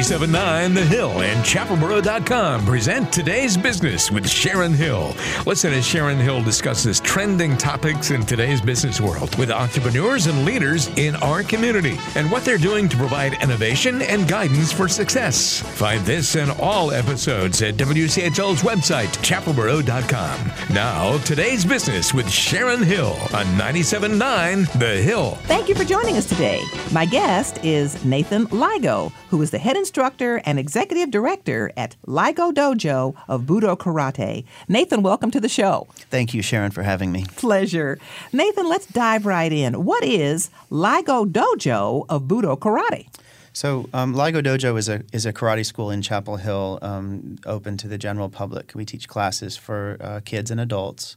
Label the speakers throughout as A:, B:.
A: 97.9 The Hill and chapelboro.com present today's business with Sharon Hill. Listen as Sharon Hill discusses trending topics in today's business world with entrepreneurs and leaders in our community and what they're doing to provide innovation and guidance for success. Find this and all episodes at WCHL's website, chapelboro.com. Now, today's business with Sharon Hill on 97.9 The Hill.
B: Thank you for joining us today. My guest is Nathan Ligo, who is the head instructor and executive director at Ligo Dojo of Budo Karate. Nathan, welcome to the show.
C: Thank you, Sharon, for having me.
B: Pleasure. Nathan, let's dive right in. What is Ligo Dojo of Budo Karate?
C: So, um, Ligo Dojo is a is a karate school in Chapel Hill, um, open to the general public. We teach classes for uh, kids and adults.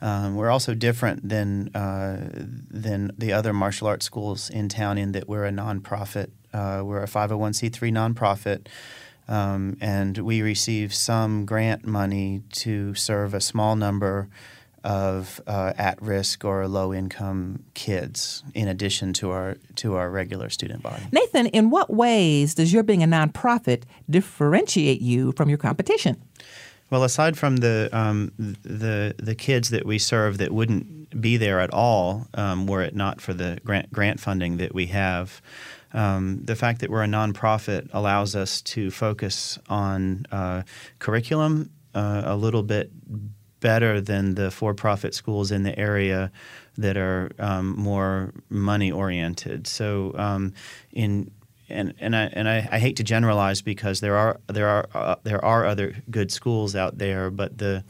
C: Um, we're also different than uh, than the other martial arts schools in town in that we're a nonprofit. Uh, we're a 501c3 nonprofit, um, and we receive some grant money to serve a small number of uh, at-risk or low-income kids, in addition to our to our regular student body.
B: Nathan, in what ways does your being a nonprofit differentiate you from your competition?
C: Well, aside from the um, the the kids that we serve that wouldn't be there at all um, were it not for the grant grant funding that we have, um, the fact that we're a nonprofit allows us to focus on uh, curriculum uh, a little bit better than the for-profit schools in the area that are um, more money oriented. So um, in and and I and I, I, hate to generalize because there are there are uh, there are other good schools out there, but the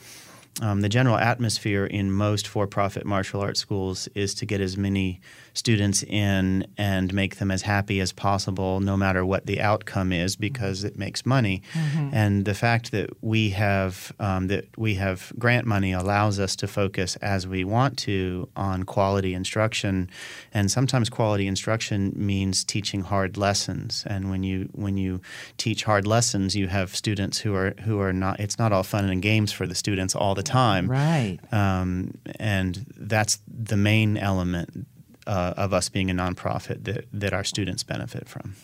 C: um, the general atmosphere in most for-profit martial arts schools is to get as many students in and make them as happy as possible, no matter what the outcome is, because it makes money. Mm-hmm. And the fact that we have um, that we have grant money allows us to focus as we want to on quality instruction, and sometimes quality instruction means teaching hard lessons. And when you when you teach hard lessons, you have students who are who are not. It's not all fun and games for the students all the time,
B: right?
C: Um, and that's the main element uh, of us being a nonprofit that, that our students benefit from.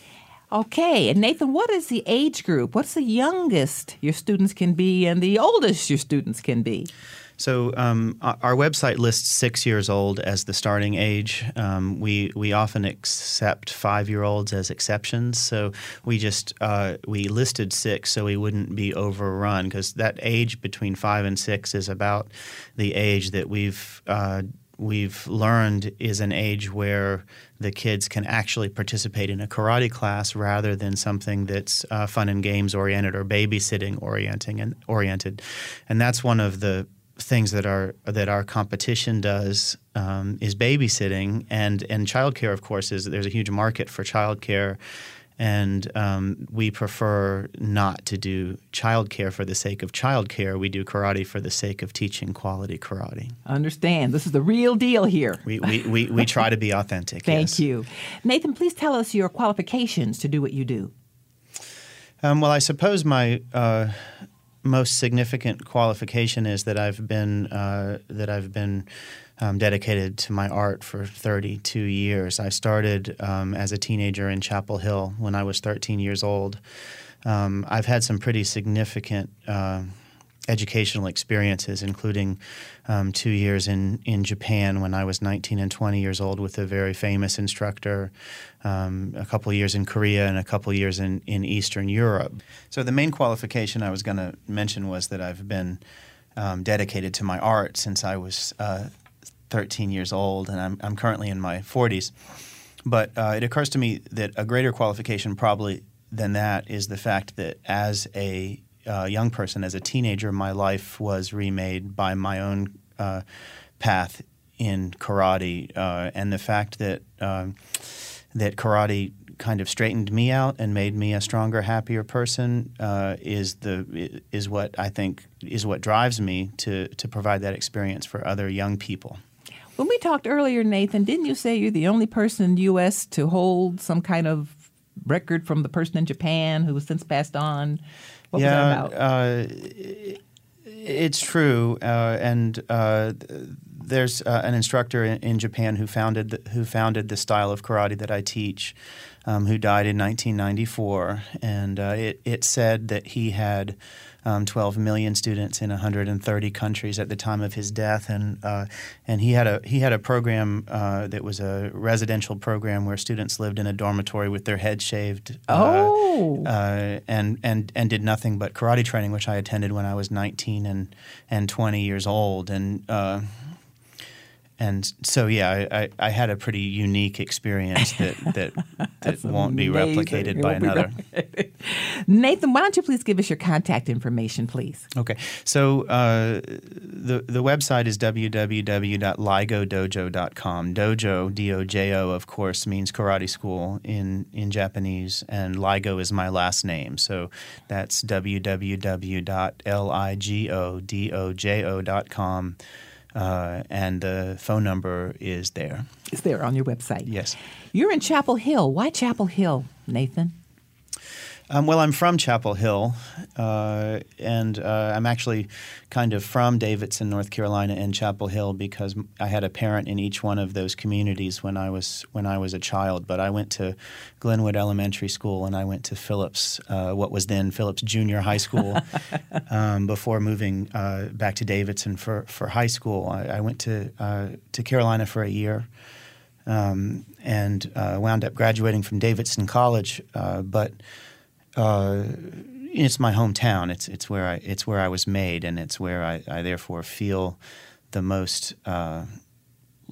B: Okay, and Nathan, what is the age group? What's the youngest your students can be and the oldest your students can be?
C: So um, our website lists six years old as the starting age. Um, we we often accept five year olds as exceptions. So we just uh, we listed six so we wouldn't be overrun because that age between five and six is about the age that we've uh, we've learned is an age where the kids can actually participate in a karate class rather than something that's uh, fun and games oriented or babysitting orienting and oriented, and that's one of the things that our that our competition does um, is babysitting and and childcare. Of course, is there's a huge market for childcare and um, we prefer not to do childcare for the sake of childcare. We do karate for the sake of teaching quality karate.
B: Understand. This is the real deal here.
C: We, we, we, we try to be authentic.
B: Thank
C: yes.
B: you. Nathan, please tell us your qualifications to do what you do.
C: Um, well, I suppose my uh, most significant qualification is that I've been uh, that I've been um, dedicated to my art for 32 years. I started um, as a teenager in Chapel Hill when I was 13 years old. Um, I've had some pretty significant uh, educational experiences, including um, two years in, in Japan when I was 19 and 20 years old with a very famous instructor, um, a couple years in Korea, and a couple years in, in Eastern Europe. So, the main qualification I was going to mention was that I've been um, dedicated to my art since I was uh, 13 years old, and I'm, I'm currently in my 40s. But uh, it occurs to me that a greater qualification, probably than that, is the fact that as a uh, young person, as a teenager, my life was remade by my own uh, path in karate, uh, and the fact that um, that karate kind of straightened me out and made me a stronger, happier person uh, is the is what I think is what drives me to to provide that experience for other young people.
B: When we talked earlier, Nathan, didn't you say you're the only person in the U.S. to hold some kind of record from the person in Japan who was since passed on? What
C: yeah,
B: was that about?
C: Uh, it's true, uh, and uh, there's uh, an instructor in, in Japan who founded the, who founded the style of karate that I teach, um, who died in 1994, and uh, it it said that he had um, 12 million students in 130 countries at the time of his death, and uh, and he had a he had a program uh, that was a residential program where students lived in a dormitory with their heads shaved.
B: Uh, oh.
C: Uh, and and and did nothing but karate training, which I attended when I was 19 and and 20 years old, and uh, and so yeah, I, I, had a pretty unique experience that that, that won't be replicated by another. Replicated.
B: Nathan, why don't you please give us your contact information, please?
C: Okay, so uh, the the website is www.ligodojo.com. Dojo, D O J O, of course, means karate school in in Japanese, and Ligo is my last name, so that's www.ligodojo.com. Uh, and the phone number is there.
B: It's there on your website.
C: Yes.
B: You're in Chapel Hill. Why Chapel Hill, Nathan?
C: Um, well, I'm from Chapel Hill, uh, and uh, I'm actually kind of from Davidson, North Carolina, and Chapel Hill because I had a parent in each one of those communities when I was when I was a child. But I went to Glenwood Elementary School, and I went to Phillips, uh, what was then Phillips Junior High School, um, before moving uh, back to Davidson for for high school. I, I went to uh, to Carolina for a year. Um, and uh, wound up graduating from Davidson College, but uh, it's my hometown. It's it's where I it's where I was made, and it's where I, I therefore feel the most uh,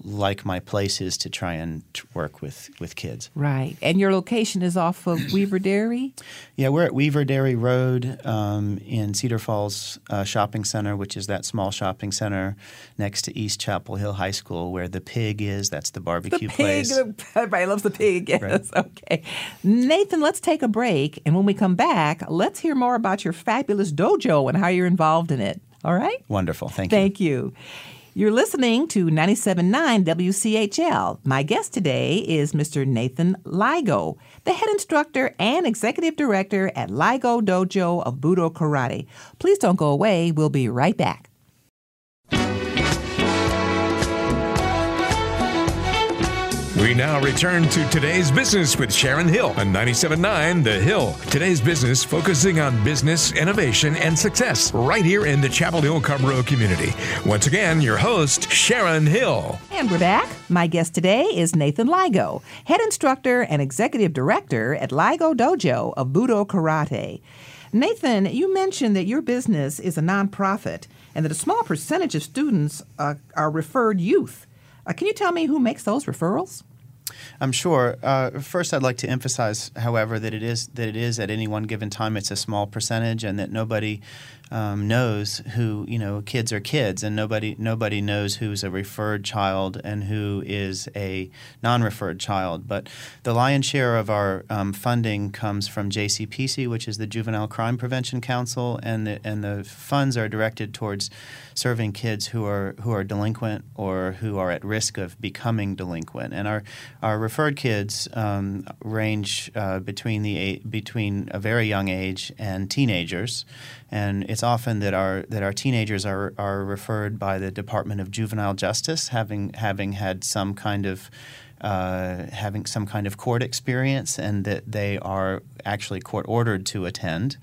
C: like my place is to try and work with, with kids.
B: Right. And your location is off of Weaver Dairy?
C: Yeah, we're at Weaver Dairy Road um, in Cedar Falls uh, Shopping Center, which is that small shopping center next to East Chapel Hill High School where the pig is. That's the barbecue
B: the pig,
C: place.
B: Everybody loves the pig, yes. Right. Okay. Nathan, let's take a break. And when we come back, let's hear more about your fabulous dojo and how you're involved in it. All right?
C: Wonderful. Thank you.
B: Thank you. You're listening to 97.9 WCHL. My guest today is Mr. Nathan Ligo, the head instructor and executive director at Ligo Dojo of Budo Karate. Please don't go away. We'll be right back.
A: We now return to today's business with Sharon Hill on 97.9 The Hill. Today's business focusing on business, innovation, and success right here in the Chapel Hill Carrboro community. Once again, your host, Sharon Hill.
B: And we're back. My guest today is Nathan Ligo, head instructor and executive director at Ligo Dojo of Budo Karate. Nathan, you mentioned that your business is a nonprofit and that a small percentage of students uh, are referred youth. Uh, can you tell me who makes those referrals?
C: I'm sure. Uh, first, I'd like to emphasize, however, that it is that it is at any one given time it's a small percentage, and that nobody um, knows who you know kids are kids, and nobody nobody knows who's a referred child and who is a non-referred child. But the lion's share of our um, funding comes from JCPC, which is the Juvenile Crime Prevention Council, and the and the funds are directed towards serving kids who are who are delinquent or who are at risk of becoming delinquent. And our our referred kids um, range uh, between the between a very young age and teenagers and it's often that our that our teenagers are are referred by the Department of Juvenile Justice, having having had some kind of uh, having some kind of court experience, and that they are actually court ordered to attend.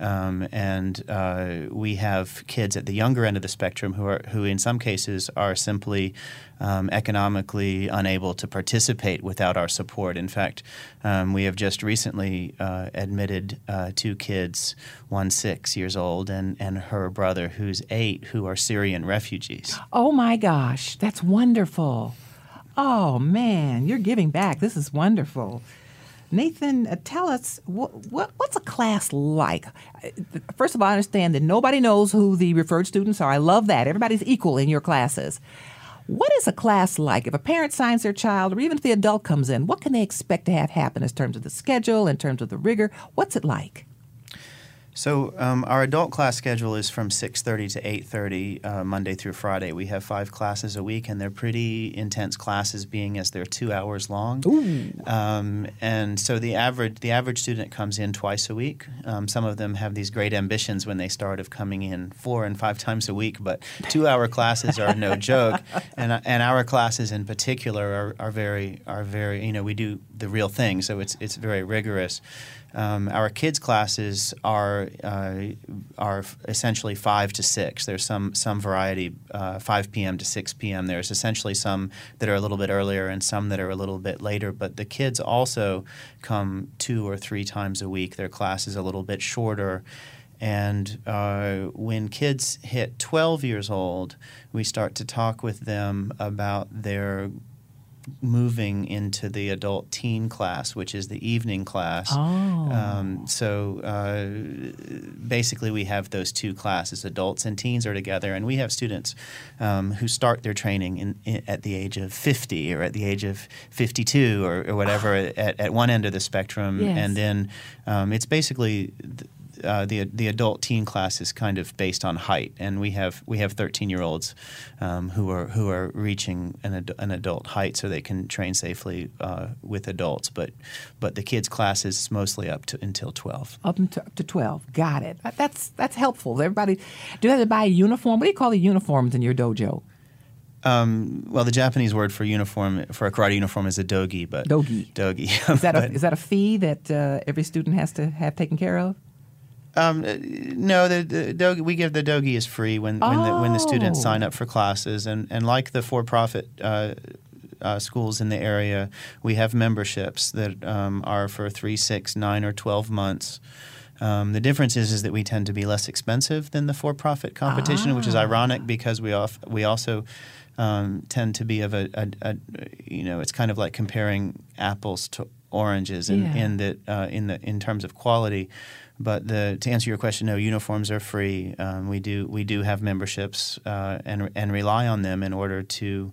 C: Um, and uh, we have kids at the younger end of the spectrum who are who in some cases are simply um, economically unable to participate without our support. In fact, um, we have just recently uh, admitted uh, two kids, one six years old and, and her brother who's eight, who are Syrian refugees.
B: Oh my gosh, that's wonderful. Oh man, you're giving back. This is wonderful. Nathan, uh, tell us what, what's a class like? First of all, I understand that nobody knows who the referred students are. I love that. Everybody's equal in your classes. What is a class like? If a parent signs their child, or even if the adult comes in, what can they expect to have happen in terms of the schedule, in terms of the rigor? What's it like?
C: So um, our adult class schedule is from 6:30 to 8:30 uh, Monday through Friday. We have five classes a week, and they're pretty intense classes, being as they're two hours long. Um, and so the average the average student comes in twice a week. Um, some of them have these great ambitions when they start of coming in four and five times a week, but two-hour classes are no joke. And and our classes in particular are, are very are very you know we do the real thing, so it's it's very rigorous. Um, our kids classes are uh, are essentially five to six. There's some some variety, uh, 5 p.m. to 6 p.m. There's essentially some that are a little bit earlier and some that are a little bit later. But the kids also come two or three times a week. Their class is a little bit shorter. And uh, when kids hit 12 years old, we start to talk with them about their moving into the adult teen class, which is the evening class.
B: Oh.
C: Um, so uh, basically, we have those two classes. Adults and teens are together, and we have students um, who start their training in, in, at the age of 50 or at the age of 52 or, or whatever at, at one end of the spectrum.
B: Yes.
C: And then um, it's basically. Th- uh, the the adult teen class is kind of based on height, and we have we have 13 year olds um, who are who are reaching an, ad, an adult height, so they can train safely uh, with adults. But but the kids class is mostly up to until 12.
B: Up to, up to 12. Got it. That's that's helpful. Everybody, do they have to buy a uniform? What do you call the uniforms in your dojo?
C: Um, well, the Japanese word for uniform for a karate uniform is a dogi, but
B: Dogi.
C: dogi.
B: Is that a,
C: But-
B: is that a fee that uh, every student has to have taken care of?
C: Um, uh, no, the, the dogi, we give the dogi is free when when, the, when the students
B: Oh.
C: sign up for classes, and, and like the for-profit uh, uh, schools in the area, we have memberships that um, are for three, six, nine, or twelve months. Um, the difference is, is that we tend to be less expensive than the for-profit competition, which is
B: Ah.
C: ironic because we off, we also um, tend to be of a, a, a you know it's kind of like comparing apples to oranges in,
B: Yeah.
C: in that uh, in the in terms of quality. But the, to answer your question, no, uniforms are free. Um, we do we do have memberships uh, and and rely on them in order to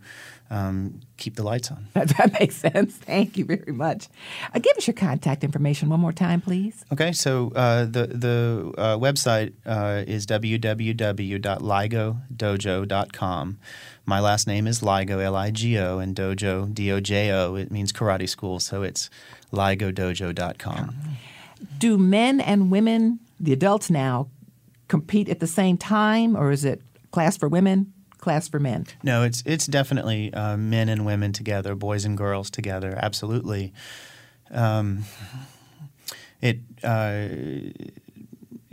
C: um, keep the lights on.
B: That, that makes sense. Thank you very much. Uh, give us your contact information one more time, please.
C: Okay, so uh, the the uh, website uh, is www.ligodojo.com. My last name is Ligo, L-I-G-O, and dojo, D-O-J-O. It means karate school, so it's ligodojo.com.
B: Do men and women, the adults now, compete at the same time, or is it class for women, class for men?
C: No, it's it's definitely uh, men and women together, boys and girls together. Absolutely. Um, it. Uh,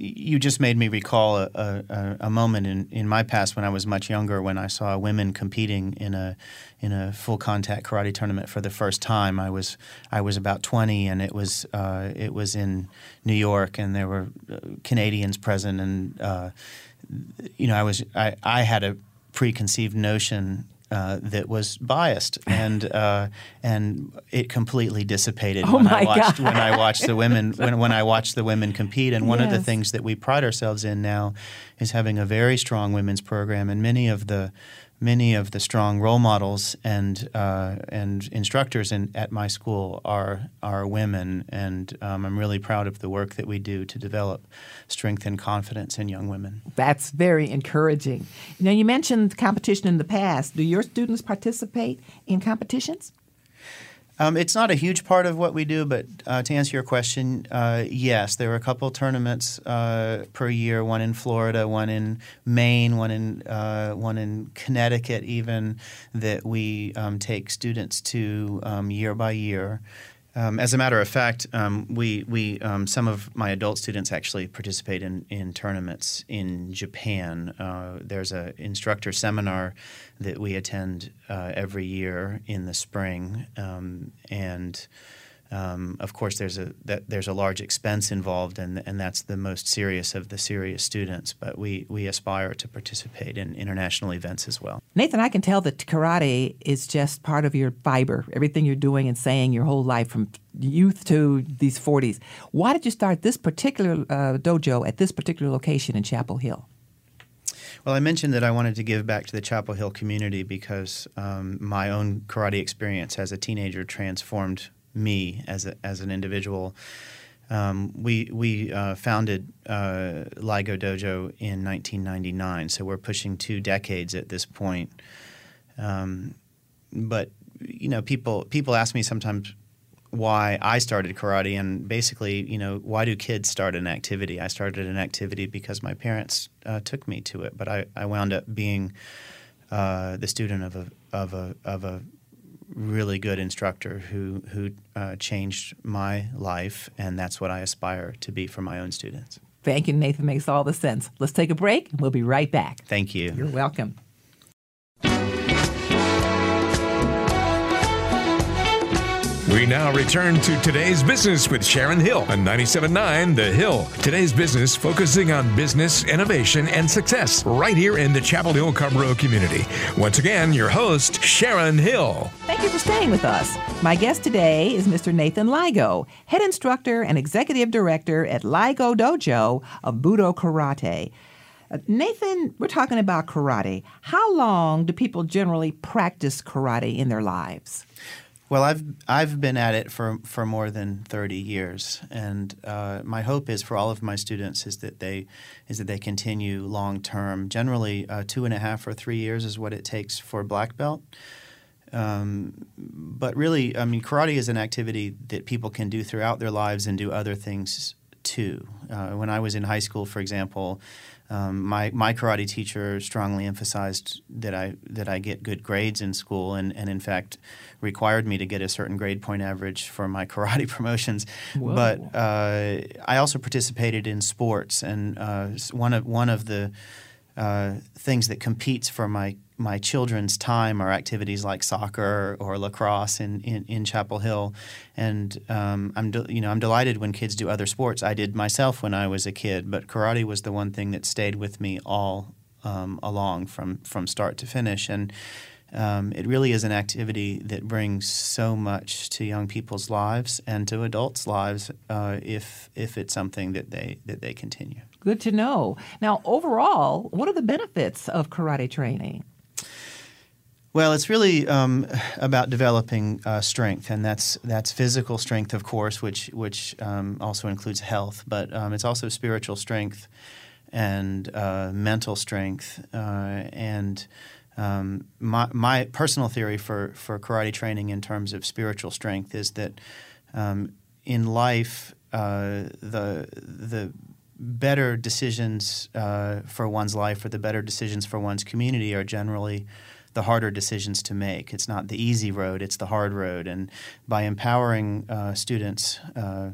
C: you just made me recall a, a, a moment in, in my past when I was much younger when I saw women competing in a in a full contact karate tournament for the first time. I was I was about twenty and it was uh, it was in New York and there were uh, Canadians present and uh, you know I was I, I had a preconceived notion uh, that was biased, and uh, and it completely dissipated
B: Oh
C: when
B: my
C: I watched
B: God.
C: when I watched the women when, when I watched the women compete. And one of the things that we pride ourselves in now is having a very strong women's program, and many of the many of the strong role models and uh, and instructors in, at my school are are women, and um, I'm really proud of the work that we do to develop strength and confidence in young women.
B: That's very encouraging. Now, you mentioned competition in the past. Do your students participate in competitions?
C: Um, it's not a huge part of what we do, but uh, to answer your question, uh, yes, there are a couple tournaments uh, per year. One in Florida, one in Maine, one in uh, one in Connecticut, even that we um, take students to um, year by year. Um, as a matter of fact, um, we we um, some of my adult students actually participate in, in tournaments in Japan. Uh, there's a instructor seminar that we attend uh, every year in the spring, um, and um, of course there's a that, there's a large expense involved, and and that's the most serious of the serious students. But we we aspire to participate in international events as well.
B: Nathan, I can tell that karate is just part of your fiber, everything you're doing and saying your whole life from youth to these 40s. Why did you start this particular uh, dojo at this particular location in Chapel Hill?
C: Well, I mentioned that I wanted to give back to the Chapel Hill community because um, my own karate experience as a teenager transformed me as a, as an individual. Um, we we uh, founded uh, LIGO Dojo in 1999, so we're pushing two decades at this point. Um, but you know, people people ask me sometimes why I started karate, and basically, you know, why do kids start an activity? I started an activity because my parents uh, took me to it, but I, I wound up being uh, the student of a of a of a really good instructor who who uh, changed my life, and that's what I aspire to be for my own students.
B: Thank you, Nathan. Makes all the sense. Let's take a break, and we'll be right back.
C: Thank you.
B: You're welcome.
A: We now return to today's business with Sharon Hill on 97.9 The Hill. Today's business focusing on business, innovation, and success right here in the Chapel Hill Carrboro community. Once again, your host, Sharon Hill.
B: Thank you for staying with us. My guest today is Mr. Nathan Ligo, head instructor and executive director at Ligo Dojo of Budo Karate. Uh, Nathan, we're talking about karate. How long do people generally practice karate in their lives?
C: Well, I've I've been at it for for more than thirty years, and uh, my hope is for all of my students is that they is that they continue long term. Generally, uh, two and a half or three years is what it takes for black belt. Um, but really, I mean, karate is an activity that people can do throughout their lives and do other things too. Uh, when I was in high school, for example, um, my my karate teacher strongly emphasized that I that I get good grades in school, and, and in fact required me to get a certain grade point average for my karate promotions.
B: Whoa.
C: But uh, I also participated in sports, and uh, one of one of the uh, things that competes for my my children's time are activities like soccer or lacrosse in, in, in Chapel Hill, and um, I'm de- you know I'm delighted when kids do other sports. I did myself when I was a kid, but karate was the one thing that stayed with me all um, along from from start to finish, and um, it really is an activity that brings so much to young people's lives and to adults' lives uh, if if it's something that they that they continue.
B: Good to know. Now, overall, what are the benefits of karate training?
C: Well, it's really um, about developing uh, strength, and that's that's physical strength, of course, which which um, also includes health, but um, it's also spiritual strength and uh, mental strength. Uh, and um, my my personal theory for for karate training in terms of spiritual strength is that um, in life, uh, the the better decisions uh, for one's life or the better decisions for one's community are generally the harder decisions to make. It's not the easy road, it's the hard road. And by empowering uh, students uh,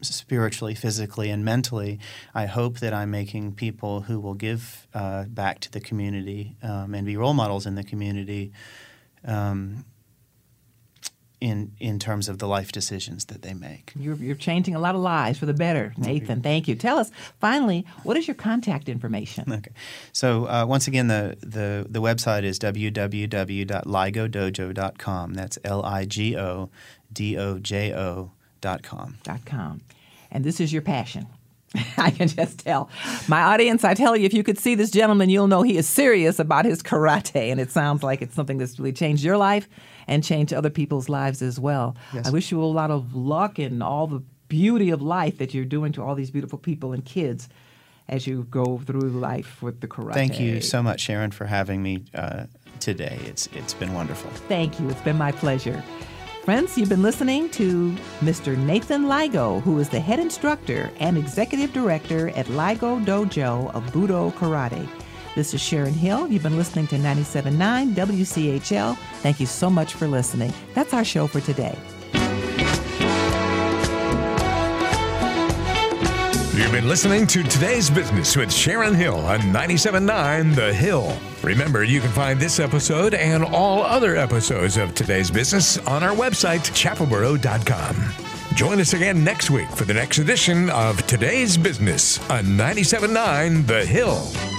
C: spiritually, physically, and mentally, I hope that I'm making people who will give uh, back to the community um, and be role models in the community. Um, in in terms of the life decisions that they make.
B: You're, you're changing a lot of lives for the better, Nathan. Thank you. Tell us finally, what is your contact information?
C: Okay, so uh, once again, the, the the website is www.ligodojo.com. That's L I G O D O J O dot com.
B: Dot com, and this is your passion. I can just tell. My audience, I tell you, if you could see this gentleman, you'll know he is serious about his karate, and it sounds like it's something that's really changed your life and changed other people's lives as well.
C: Yes.
B: I wish you a lot of luck and all the beauty of life that you're doing to all these beautiful people and kids as you go through life with the karate.
C: Thank you so much, Sharon, for having me uh, today. It's it's been wonderful.
B: Thank you. It's been my pleasure. Friends, you've been listening to Mr. Nathan Ligo, who is the head instructor and executive director at Ligo Dojo of Budo Karate. This is Sharon Hill. You've been listening to 97.9 WCHL. Thank you so much for listening. That's our show for today.
A: You've been listening to Today's Business with Sharon Hill on 97.9 The Hill. Remember, you can find this episode and all other episodes of Today's Business on our website, chapelboro.com. Join us again next week for the next edition of Today's Business on 97.9 The Hill.